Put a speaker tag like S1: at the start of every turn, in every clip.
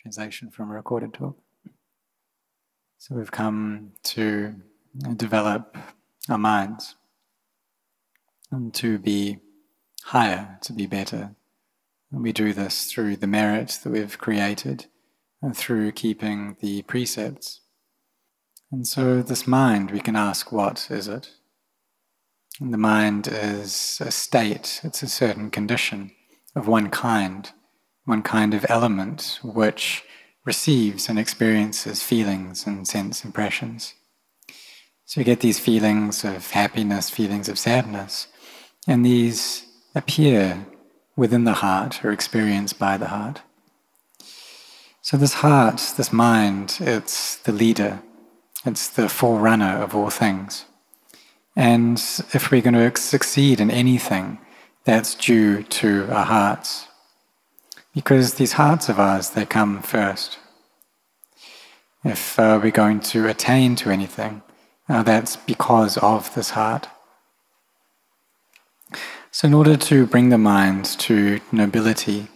S1: translation from a recorded talk. So we've come to develop our minds and to be higher, to be better. And we do this through the merit that we've created and through keeping the precepts. And so, this mind, we can ask, what is it? And the mind is a state, it's a certain condition of one kind one kind of element which receives and experiences feelings and sense impressions. So you get these feelings of happiness, feelings of sadness, and these appear within the heart or experienced by the heart. So this heart, this mind, it's the leader, it's the forerunner of all things. And if we're going to succeed in anything, that's due to our hearts. Because these hearts of ours, they come first. If uh, we're going to attain to anything, uh, that's because of this heart. So, in order to bring the mind to nobility,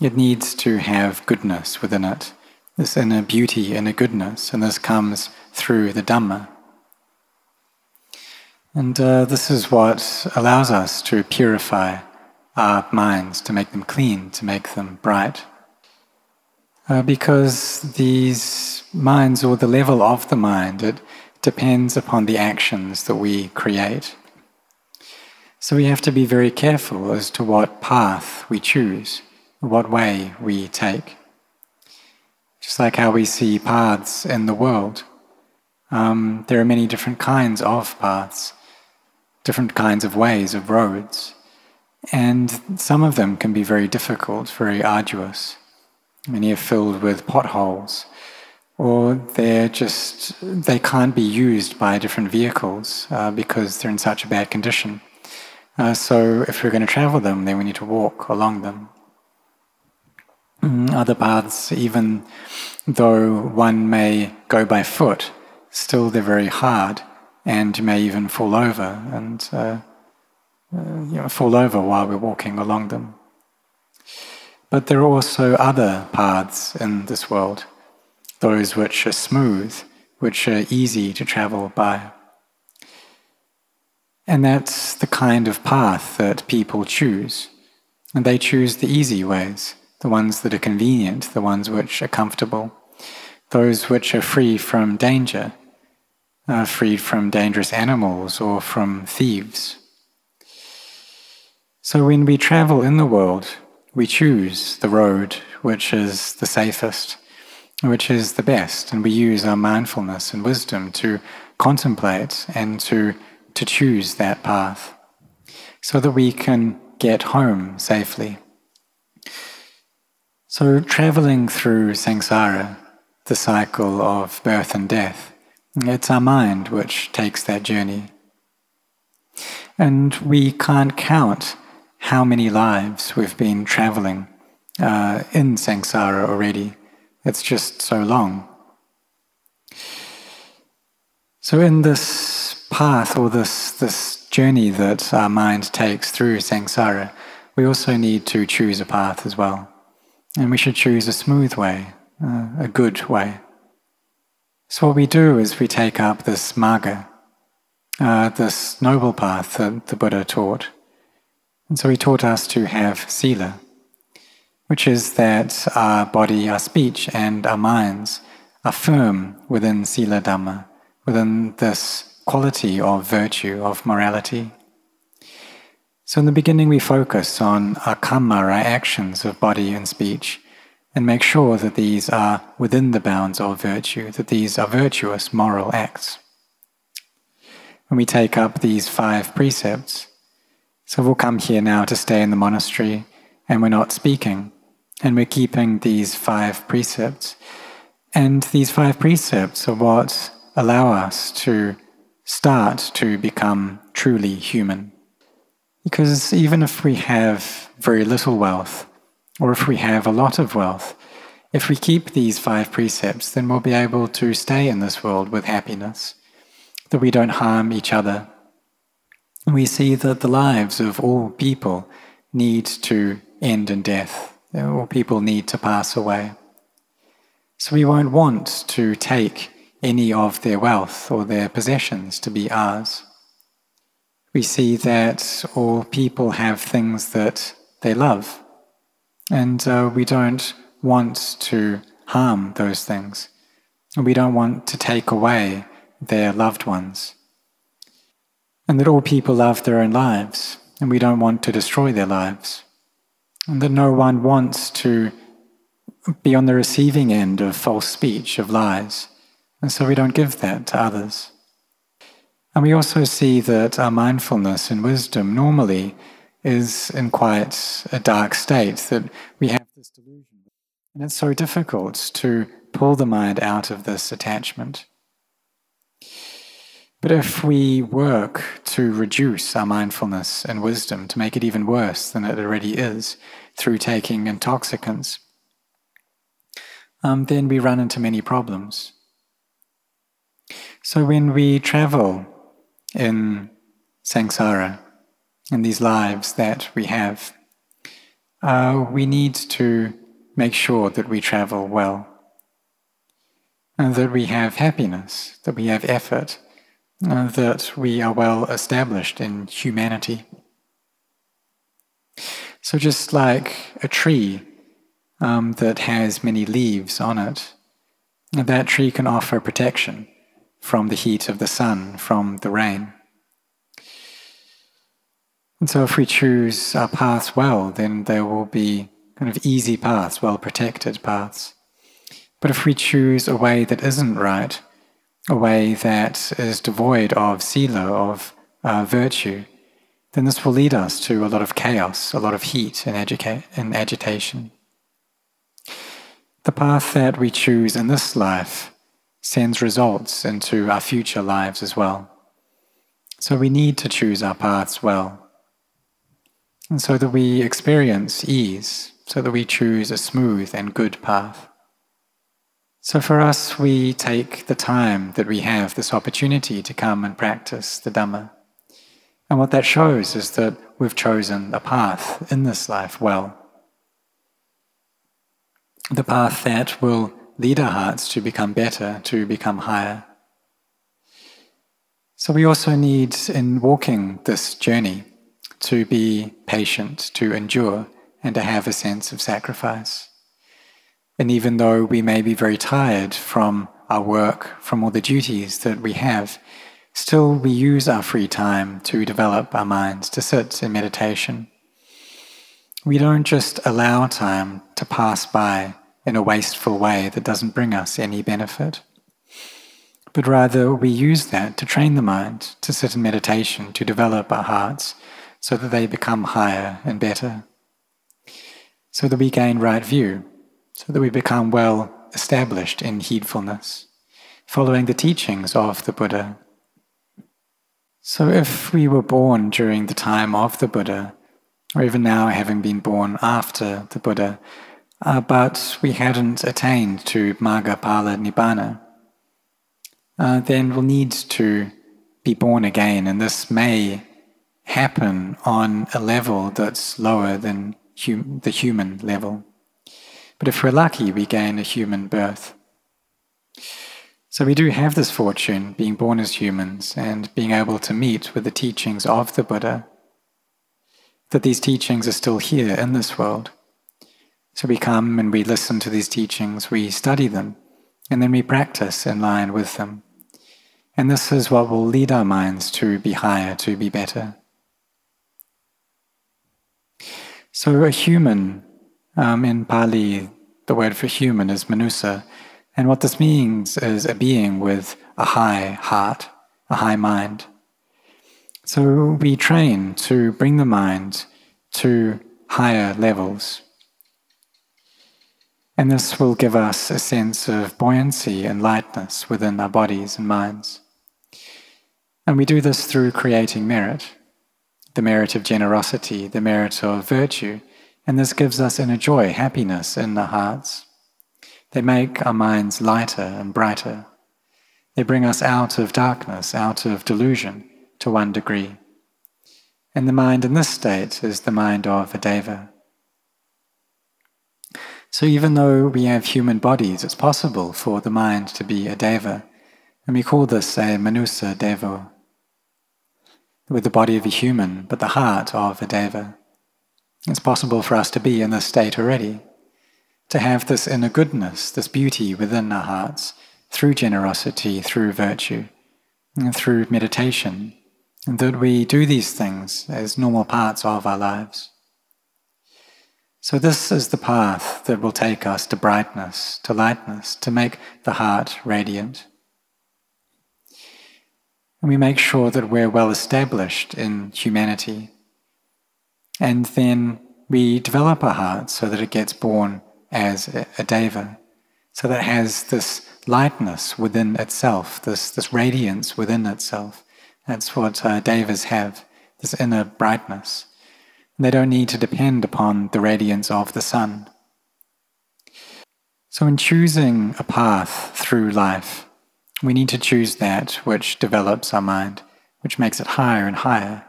S1: it needs to have goodness within it, this inner beauty, inner goodness, and this comes through the Dhamma. And uh, this is what allows us to purify our minds, to make them clean, to make them bright. Uh, because these minds, or the level of the mind, it depends upon the actions that we create. So we have to be very careful as to what path we choose, what way we take. Just like how we see paths in the world, um, there are many different kinds of paths, different kinds of ways, of roads. And some of them can be very difficult, very arduous. Many are filled with potholes, or they're just, they can't be used by different vehicles uh, because they're in such a bad condition. Uh, so if we're going to travel them, then we need to walk along them. Mm, other paths, even though one may go by foot, still they're very hard, and you may even fall over and uh, uh, you know, fall over while we're walking along them. But there are also other paths in this world, those which are smooth, which are easy to travel by. And that's the kind of path that people choose. And they choose the easy ways, the ones that are convenient, the ones which are comfortable, those which are free from danger, uh, freed from dangerous animals or from thieves. So when we travel in the world, we choose the road which is the safest, which is the best, and we use our mindfulness and wisdom to contemplate and to, to choose that path so that we can get home safely. So, traveling through samsara, the cycle of birth and death, it's our mind which takes that journey. And we can't count how many lives we've been traveling uh, in samsara already. It's just so long. So, in this path or this, this journey that our mind takes through samsara, we also need to choose a path as well. And we should choose a smooth way, uh, a good way. So, what we do is we take up this magga, uh, this noble path that the Buddha taught. And so he taught us to have sila, which is that our body, our speech, and our minds are firm within sila dhamma, within this quality of virtue, of morality. So in the beginning, we focus on our kamma, our actions of body and speech, and make sure that these are within the bounds of virtue, that these are virtuous moral acts. When we take up these five precepts, so we'll come here now to stay in the monastery and we're not speaking and we're keeping these five precepts. And these five precepts are what allow us to start to become truly human. Because even if we have very little wealth, or if we have a lot of wealth, if we keep these five precepts, then we'll be able to stay in this world with happiness, that we don't harm each other, we see that the lives of all people need to end in death. All people need to pass away. So we won't want to take any of their wealth or their possessions to be ours. We see that all people have things that they love, and uh, we don't want to harm those things. We don't want to take away their loved ones. And that all people love their own lives, and we don't want to destroy their lives. And that no one wants to be on the receiving end of false speech, of lies. And so we don't give that to others. And we also see that our mindfulness and wisdom normally is in quite a dark state, that we have this delusion. And it's so difficult to pull the mind out of this attachment. But if we work to reduce our mindfulness and wisdom, to make it even worse than it already is, through taking intoxicants, um, then we run into many problems. So when we travel in samsara, in these lives that we have, uh, we need to make sure that we travel well, and that we have happiness, that we have effort, that we are well established in humanity. So, just like a tree um, that has many leaves on it, that tree can offer protection from the heat of the sun, from the rain. And so, if we choose our paths well, then there will be kind of easy paths, well protected paths. But if we choose a way that isn't right, a way that is devoid of sila, of uh, virtue, then this will lead us to a lot of chaos, a lot of heat and, educa- and agitation. The path that we choose in this life sends results into our future lives as well. So we need to choose our paths well. And so that we experience ease, so that we choose a smooth and good path. So for us, we take the time that we have, this opportunity to come and practice the Dhamma. And what that shows is that we've chosen a path in this life well the path that will lead our hearts to become better, to become higher. So we also need, in walking this journey, to be patient, to endure, and to have a sense of sacrifice. And even though we may be very tired from our work, from all the duties that we have, still we use our free time to develop our minds, to sit in meditation. We don't just allow time to pass by in a wasteful way that doesn't bring us any benefit. But rather, we use that to train the mind, to sit in meditation, to develop our hearts so that they become higher and better, so that we gain right view, so that we become well established in heedfulness, following the teachings of the Buddha. So, if we were born during the time of the Buddha, or even now having been born after the Buddha, uh, but we hadn't attained to Magga Phala Nibbana, uh, then we'll need to be born again, and this may happen on a level that's lower than hum- the human level. But if we're lucky, we gain a human birth. So we do have this fortune, being born as humans and being able to meet with the teachings of the Buddha, that these teachings are still here in this world. So we come and we listen to these teachings, we study them, and then we practice in line with them. And this is what will lead our minds to be higher, to be better. So, a human, um, in Pali, the word for human is manusa, and what this means is a being with a high heart, a high mind. So, we train to bring the mind to higher levels. And this will give us a sense of buoyancy and lightness within our bodies and minds. And we do this through creating merit the merit of generosity, the merit of virtue, and this gives us inner joy, happiness in the hearts. They make our minds lighter and brighter. They bring us out of darkness, out of delusion to one degree. And the mind in this state is the mind of a deva. So even though we have human bodies, it's possible for the mind to be a deva. And we call this a manusa devo, with the body of a human, but the heart of a deva. It's possible for us to be in this state already, to have this inner goodness, this beauty within our hearts, through generosity, through virtue, through meditation, and that we do these things as normal parts of our lives. So, this is the path that will take us to brightness, to lightness, to make the heart radiant. And we make sure that we're well established in humanity. And then we develop our heart so that it gets born as a deva, so that it has this lightness within itself, this, this radiance within itself. That's what uh, devas have, this inner brightness. They don't need to depend upon the radiance of the sun. So, in choosing a path through life, we need to choose that which develops our mind, which makes it higher and higher,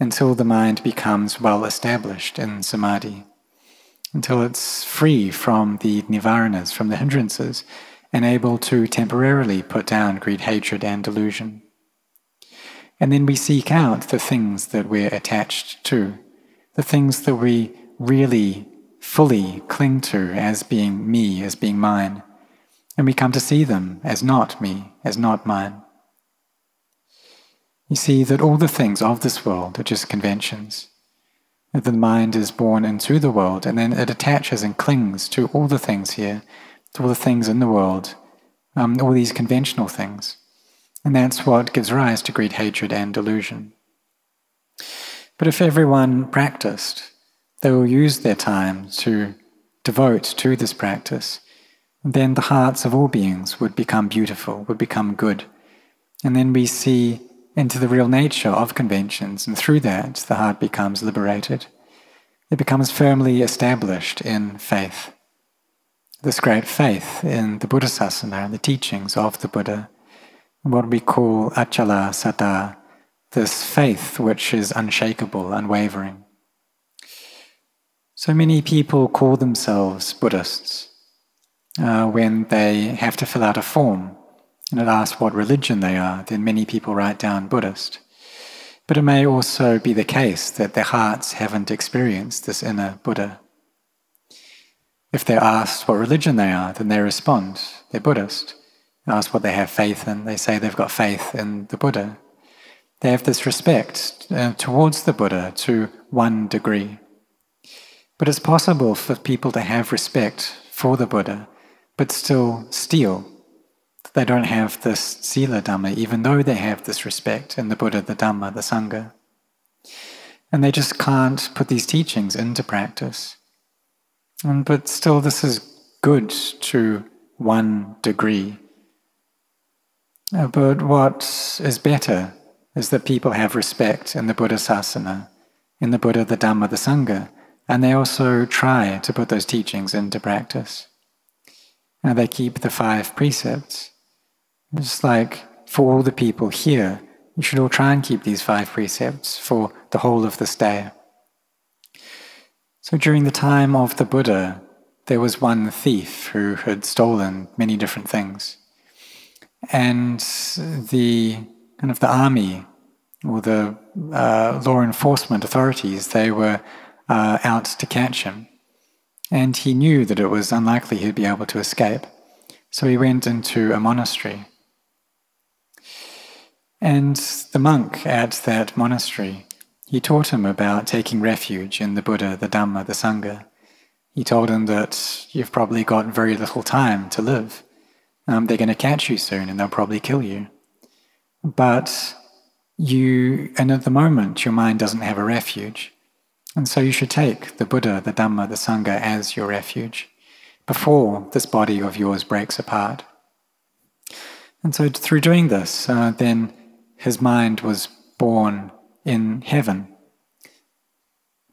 S1: until the mind becomes well established in samadhi, until it's free from the nivaranas, from the hindrances, and able to temporarily put down greed, hatred, and delusion. And then we seek out the things that we're attached to the things that we really fully cling to as being me, as being mine, and we come to see them as not me, as not mine. You see that all the things of this world are just conventions. The mind is born into the world and then it attaches and clings to all the things here, to all the things in the world, um, all these conventional things. And that's what gives rise to greed, hatred, and delusion. But if everyone practiced, they will use their time to devote to this practice, then the hearts of all beings would become beautiful, would become good. And then we see into the real nature of conventions, and through that, the heart becomes liberated. It becomes firmly established in faith. This great faith in the Buddhasasana and the teachings of the Buddha, what we call achala saddha, this faith which is unshakable, unwavering. So many people call themselves Buddhists uh, when they have to fill out a form and it asks what religion they are, then many people write down Buddhist. But it may also be the case that their hearts haven't experienced this inner Buddha. If they're asked what religion they are, then they respond, they're Buddhist. Ask what they have faith in, they say they've got faith in the Buddha. They have this respect uh, towards the Buddha to one degree. But it's possible for people to have respect for the Buddha, but still steal. They don't have this sila dhamma, even though they have this respect in the Buddha, the Dhamma, the Sangha. And they just can't put these teachings into practice. And, but still, this is good to one degree. Uh, but what is better is that people have respect in the Buddhasasana, in the Buddha, the Dhamma, the Sangha, and they also try to put those teachings into practice. And they keep the five precepts. It's like for all the people here, you should all try and keep these five precepts for the whole of this day. So during the time of the Buddha, there was one thief who had stolen many different things. And the kind of the army or the uh, law enforcement authorities, they were uh, out to catch him. And he knew that it was unlikely he'd be able to escape. So he went into a monastery. And the monk at that monastery, he taught him about taking refuge in the Buddha, the Dhamma, the Sangha. He told him that you've probably got very little time to live. Um, they're going to catch you soon and they'll probably kill you. But you, and at the moment, your mind doesn't have a refuge. And so you should take the Buddha, the Dhamma, the Sangha as your refuge before this body of yours breaks apart. And so through doing this, uh, then his mind was born in heaven.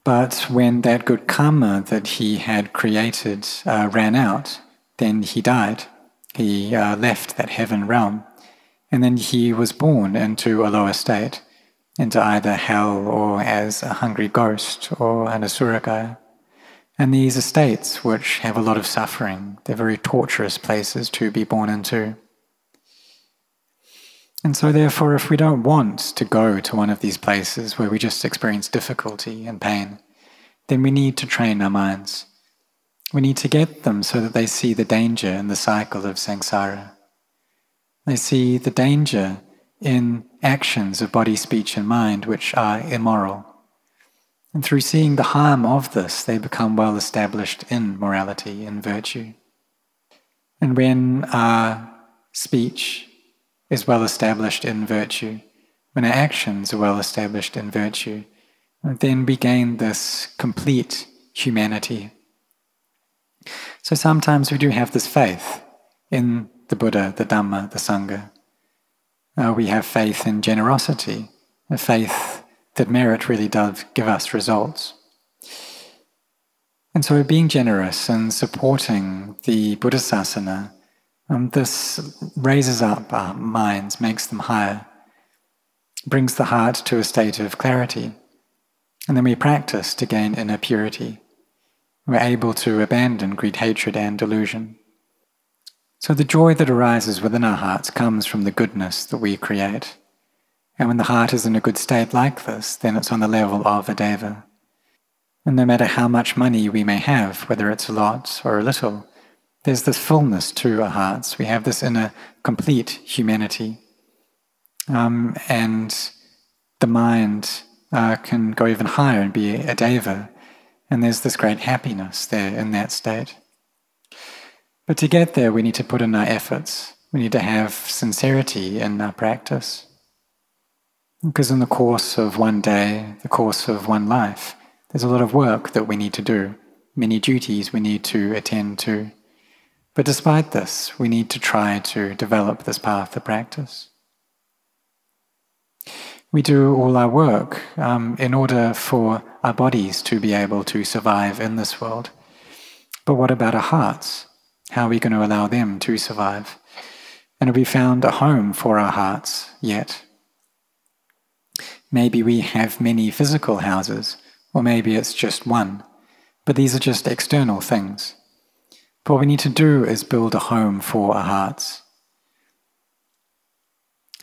S1: But when that good karma that he had created uh, ran out, then he died. He uh, left that heaven realm. And then he was born into a lower state, into either hell or as a hungry ghost or an asuragaya. And these estates, which have a lot of suffering. They're very torturous places to be born into. And so, therefore, if we don't want to go to one of these places where we just experience difficulty and pain, then we need to train our minds. We need to get them so that they see the danger in the cycle of samsara. They see the danger in actions of body, speech, and mind which are immoral. And through seeing the harm of this, they become well established in morality and virtue. And when our speech is well established in virtue, when our actions are well established in virtue, then we gain this complete humanity. So sometimes we do have this faith in the Buddha, the Dhamma, the Sangha. Uh, we have faith in generosity, a faith that merit really does give us results. And so being generous and supporting the Buddhasasana um, this raises up our minds, makes them higher, brings the heart to a state of clarity. And then we practice to gain inner purity. We're able to abandon greed, hatred, and delusion. So the joy that arises within our hearts comes from the goodness that we create. And when the heart is in a good state like this, then it's on the level of a deva. And no matter how much money we may have, whether it's a lot or a little, there's this fullness to our hearts. We have this inner complete humanity. Um, and the mind uh, can go even higher and be a deva. And there's this great happiness there in that state. But to get there, we need to put in our efforts. We need to have sincerity in our practice. Because in the course of one day, the course of one life, there's a lot of work that we need to do, many duties we need to attend to. But despite this, we need to try to develop this path of practice. We do all our work um, in order for our bodies to be able to survive in this world. But what about our hearts? How are we going to allow them to survive? And have we found a home for our hearts yet? Maybe we have many physical houses, or maybe it's just one, but these are just external things. But what we need to do is build a home for our hearts.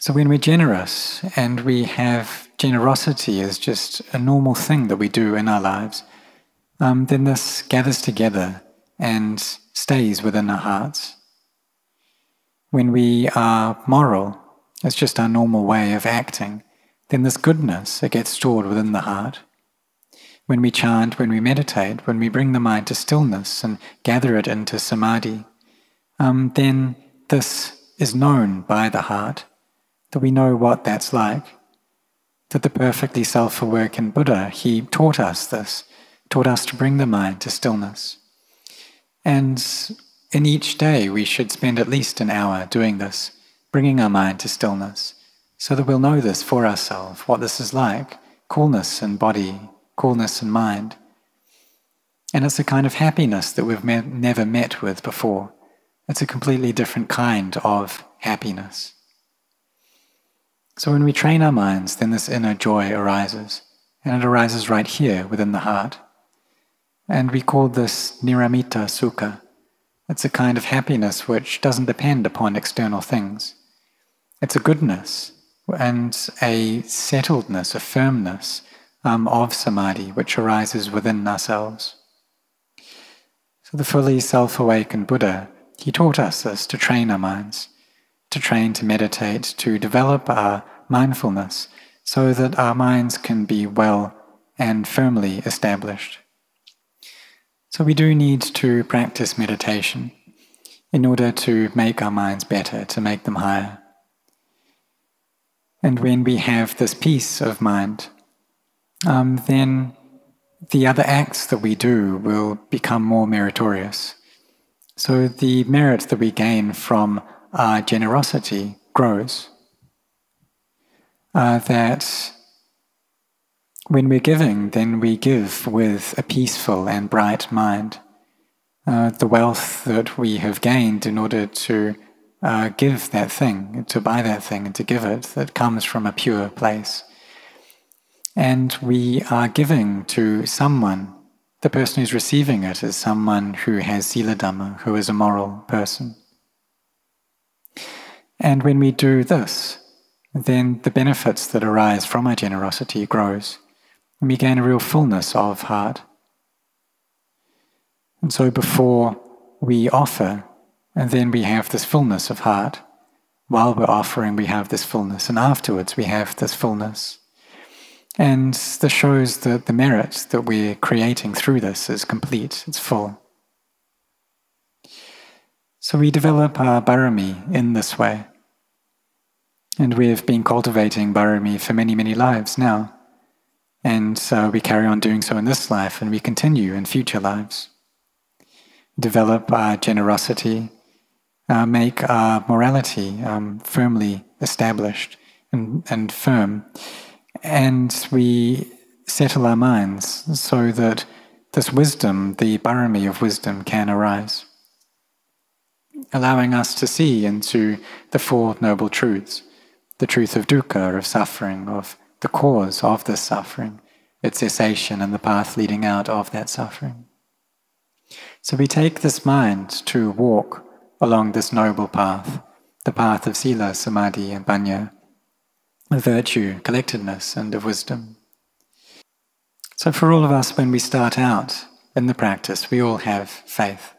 S1: So when we're generous and we have generosity as just a normal thing that we do in our lives, um, then this gathers together and stays within our hearts. When we are moral, it's just our normal way of acting, then this goodness, it gets stored within the heart when we chant, when we meditate, when we bring the mind to stillness and gather it into samadhi, um, then this is known by the heart, that we know what that's like. That the perfectly self awakened Buddha, he taught us this, taught us to bring the mind to stillness. And in each day, we should spend at least an hour doing this, bringing our mind to stillness, so that we'll know this for ourselves, what this is like coolness in body, coolness in mind. And it's a kind of happiness that we've met, never met with before. It's a completely different kind of happiness. So when we train our minds, then this inner joy arises, and it arises right here within the heart. And we call this niramita sukha. It's a kind of happiness which doesn't depend upon external things. It's a goodness and a settledness, a firmness um, of samadhi which arises within ourselves. So the fully self awakened Buddha, he taught us this to train our minds, to train to meditate, to develop our mindfulness so that our minds can be well and firmly established. So we do need to practice meditation in order to make our minds better, to make them higher. And when we have this peace of mind, um, then the other acts that we do will become more meritorious. So the merit that we gain from our generosity grows. Uh, that when we're giving, then we give with a peaceful and bright mind. Uh, the wealth that we have gained in order to uh, give that thing, to buy that thing, and to give it, that comes from a pure place and we are giving to someone the person who's receiving it is someone who has sila dhamma, who is a moral person. And when we do this, then the benefits that arise from our generosity grows, and we gain a real fullness of heart. And so before we offer, and then we have this fullness of heart. While we're offering, we have this fullness, and afterwards we have this fullness. And this shows that the merit that we're creating through this is complete, it's full. So we develop our barami in this way. And we have been cultivating barami for many, many lives now. And so we carry on doing so in this life and we continue in future lives. Develop our generosity, uh, make our morality um, firmly established and, and firm and we settle our minds so that this wisdom, the barami of wisdom, can arise, allowing us to see into the Four Noble Truths the truth of dukkha, of suffering, of the cause of this suffering, its cessation, and the path leading out of that suffering. So we take this mind to walk along this noble path, the path of sila, samadhi, and panya of virtue, collectedness, and of wisdom. So, for all of us, when we start out in the practice, we all have faith.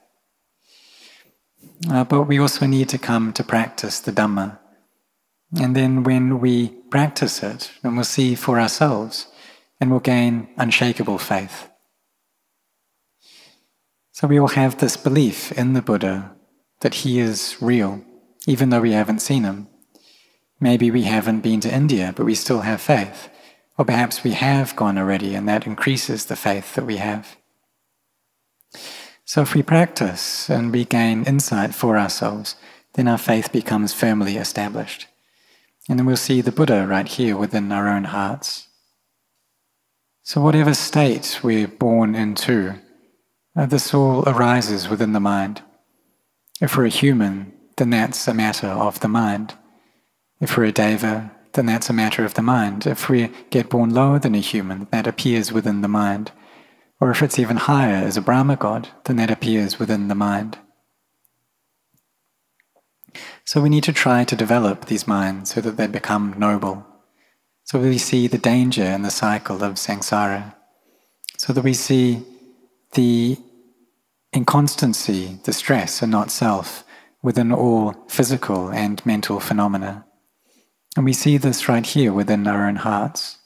S1: Uh, but we also need to come to practice the Dhamma. And then, when we practice it, then we'll see for ourselves and we'll gain unshakable faith. So, we all have this belief in the Buddha that he is real, even though we haven't seen him. Maybe we haven't been to India, but we still have faith. Or perhaps we have gone already, and that increases the faith that we have. So if we practice and we gain insight for ourselves, then our faith becomes firmly established. And then we'll see the Buddha right here within our own hearts. So, whatever state we're born into, uh, this all arises within the mind. If we're a human, then that's a matter of the mind. If we're a deva, then that's a matter of the mind. If we get born lower than a human, that appears within the mind. Or if it's even higher as a Brahma god, then that appears within the mind. So we need to try to develop these minds so that they become noble. So we see the danger in the cycle of samsara. So that we see the inconstancy, the stress, and not self within all physical and mental phenomena. And we see this right here within our own hearts.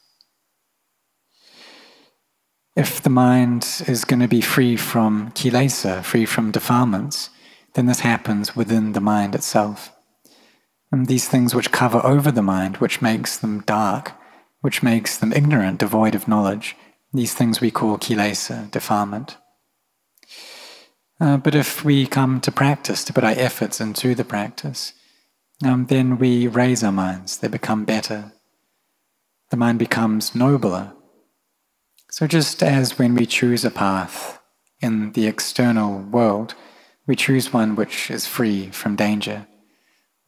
S1: If the mind is going to be free from kilesa, free from defilements, then this happens within the mind itself. And these things which cover over the mind, which makes them dark, which makes them ignorant, devoid of knowledge, these things we call kilesa, defilement. Uh, but if we come to practice, to put our efforts into the practice, um, then we raise our minds, they become better. The mind becomes nobler. So, just as when we choose a path in the external world, we choose one which is free from danger.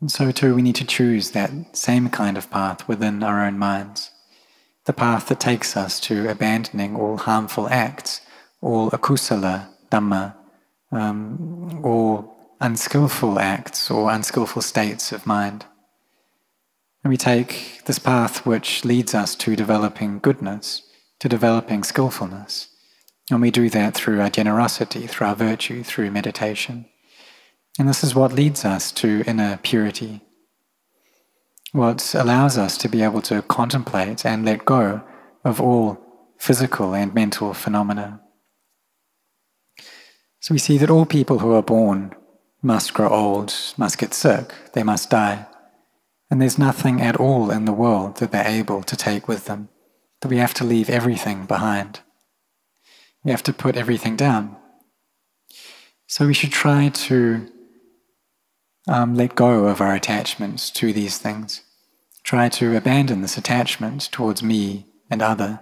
S1: And so, too, we need to choose that same kind of path within our own minds. The path that takes us to abandoning all harmful acts, all akusala, dhamma, um, all unskillful acts or unskillful states of mind. And we take this path which leads us to developing goodness, to developing skillfulness. And we do that through our generosity, through our virtue, through meditation. And this is what leads us to inner purity. What allows us to be able to contemplate and let go of all physical and mental phenomena. So we see that all people who are born must grow old, must get sick, they must die. And there's nothing at all in the world that they're able to take with them, that we have to leave everything behind. We have to put everything down. So we should try to um, let go of our attachments to these things. Try to abandon this attachment towards me and other.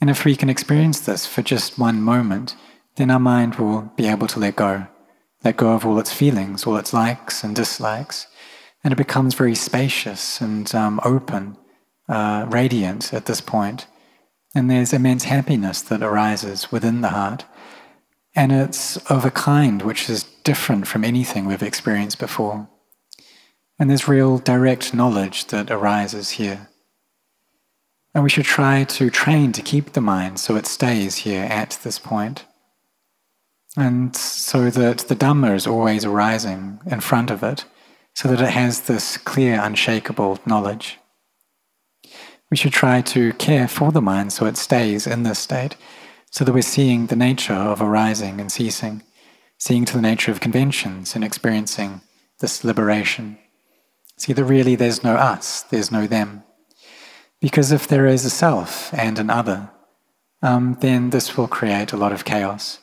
S1: And if we can experience this for just one moment, then our mind will be able to let go let go of all its feelings, all its likes and dislikes, and it becomes very spacious and um, open, uh, radiant at this point. And there's immense happiness that arises within the heart. And it's of a kind which is different from anything we've experienced before. And there's real direct knowledge that arises here. And we should try to train to keep the mind so it stays here at this point. And so that the Dhamma is always arising in front of it, so that it has this clear, unshakable knowledge. We should try to care for the mind so it stays in this state, so that we're seeing the nature of arising and ceasing, seeing to the nature of conventions and experiencing this liberation. See that really there's no us, there's no them. Because if there is a self and an other, um, then this will create a lot of chaos.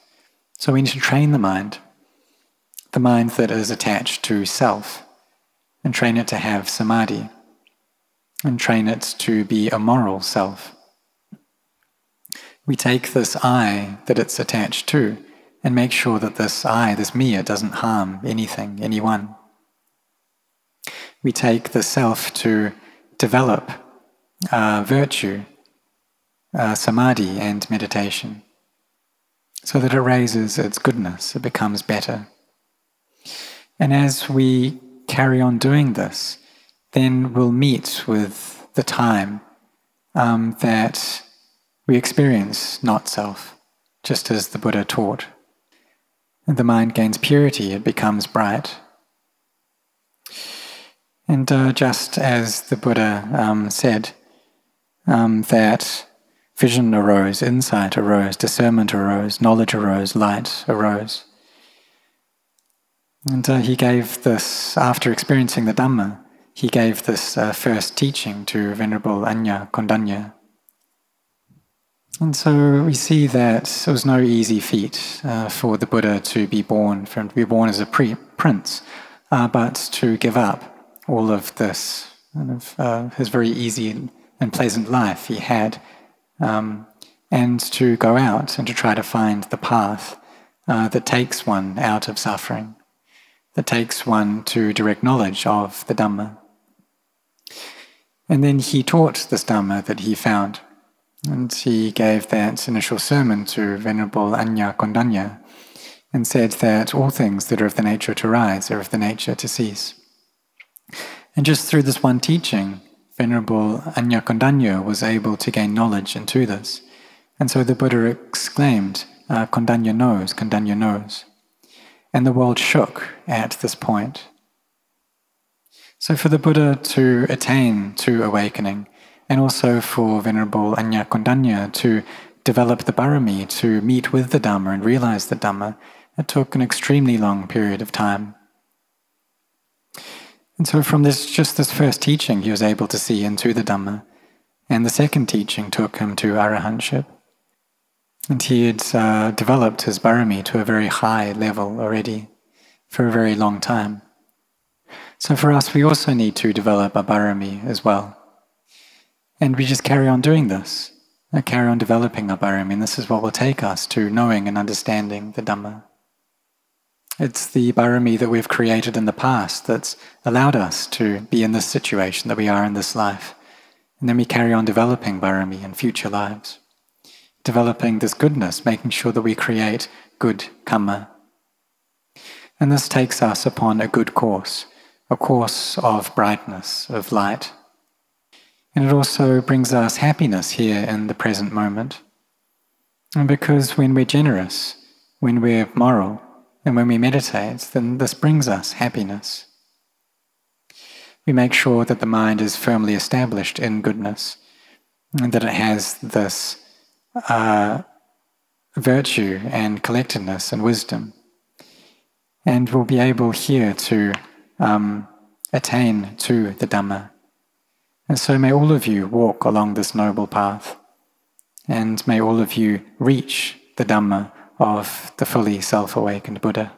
S1: So we need to train the mind, the mind that is attached to self, and train it to have samadhi, and train it to be a moral self. We take this I that it's attached to and make sure that this I, this me, it doesn't harm anything, anyone. We take the self to develop uh, virtue, uh, samadhi, and meditation, so that it raises its goodness, it becomes better. And as we carry on doing this, then we'll meet with the time um, that we experience not self, just as the Buddha taught. And the mind gains purity, it becomes bright. And uh, just as the Buddha um, said, um, that vision arose, insight arose, discernment arose, knowledge arose, light arose. And uh, he gave this, after experiencing the Dhamma, he gave this uh, first teaching to Venerable Anya Kondanya. And so we see that it was no easy feat uh, for the Buddha to be born, from to be born as a pre- prince, uh, but to give up all of this, kind of, uh, his very easy and pleasant life he had, um, and to go out and to try to find the path uh, that takes one out of suffering, that takes one to direct knowledge of the Dhamma. And then he taught this Dhamma that he found, and he gave that initial sermon to Venerable Anya Kondanya and said that all things that are of the nature to rise are of the nature to cease. And just through this one teaching, Venerable Anya Kondanya was able to gain knowledge into this. And so the Buddha exclaimed, uh, Kondanya knows, Kondanya knows. And the world shook at this point. So for the Buddha to attain to awakening, and also for Venerable Anya Kondanya to develop the barami, to meet with the Dhamma and realize the Dhamma, it took an extremely long period of time. And so, from this, just this first teaching, he was able to see into the Dhamma. And the second teaching took him to arahantship. And he had uh, developed his barami to a very high level already for a very long time. So, for us, we also need to develop a barami as well. And we just carry on doing this, carry on developing our barami, and this is what will take us to knowing and understanding the Dhamma. It's the barami that we've created in the past that's allowed us to be in this situation that we are in this life. And then we carry on developing barami in future lives. Developing this goodness, making sure that we create good karma. And this takes us upon a good course, a course of brightness, of light. And it also brings us happiness here in the present moment. And because when we're generous, when we're moral, and when we meditate, then this brings us happiness. We make sure that the mind is firmly established in goodness and that it has this uh, virtue and collectedness and wisdom. And we'll be able here to um, attain to the Dhamma. And so may all of you walk along this noble path, and may all of you reach the Dhamma of the fully self awakened Buddha.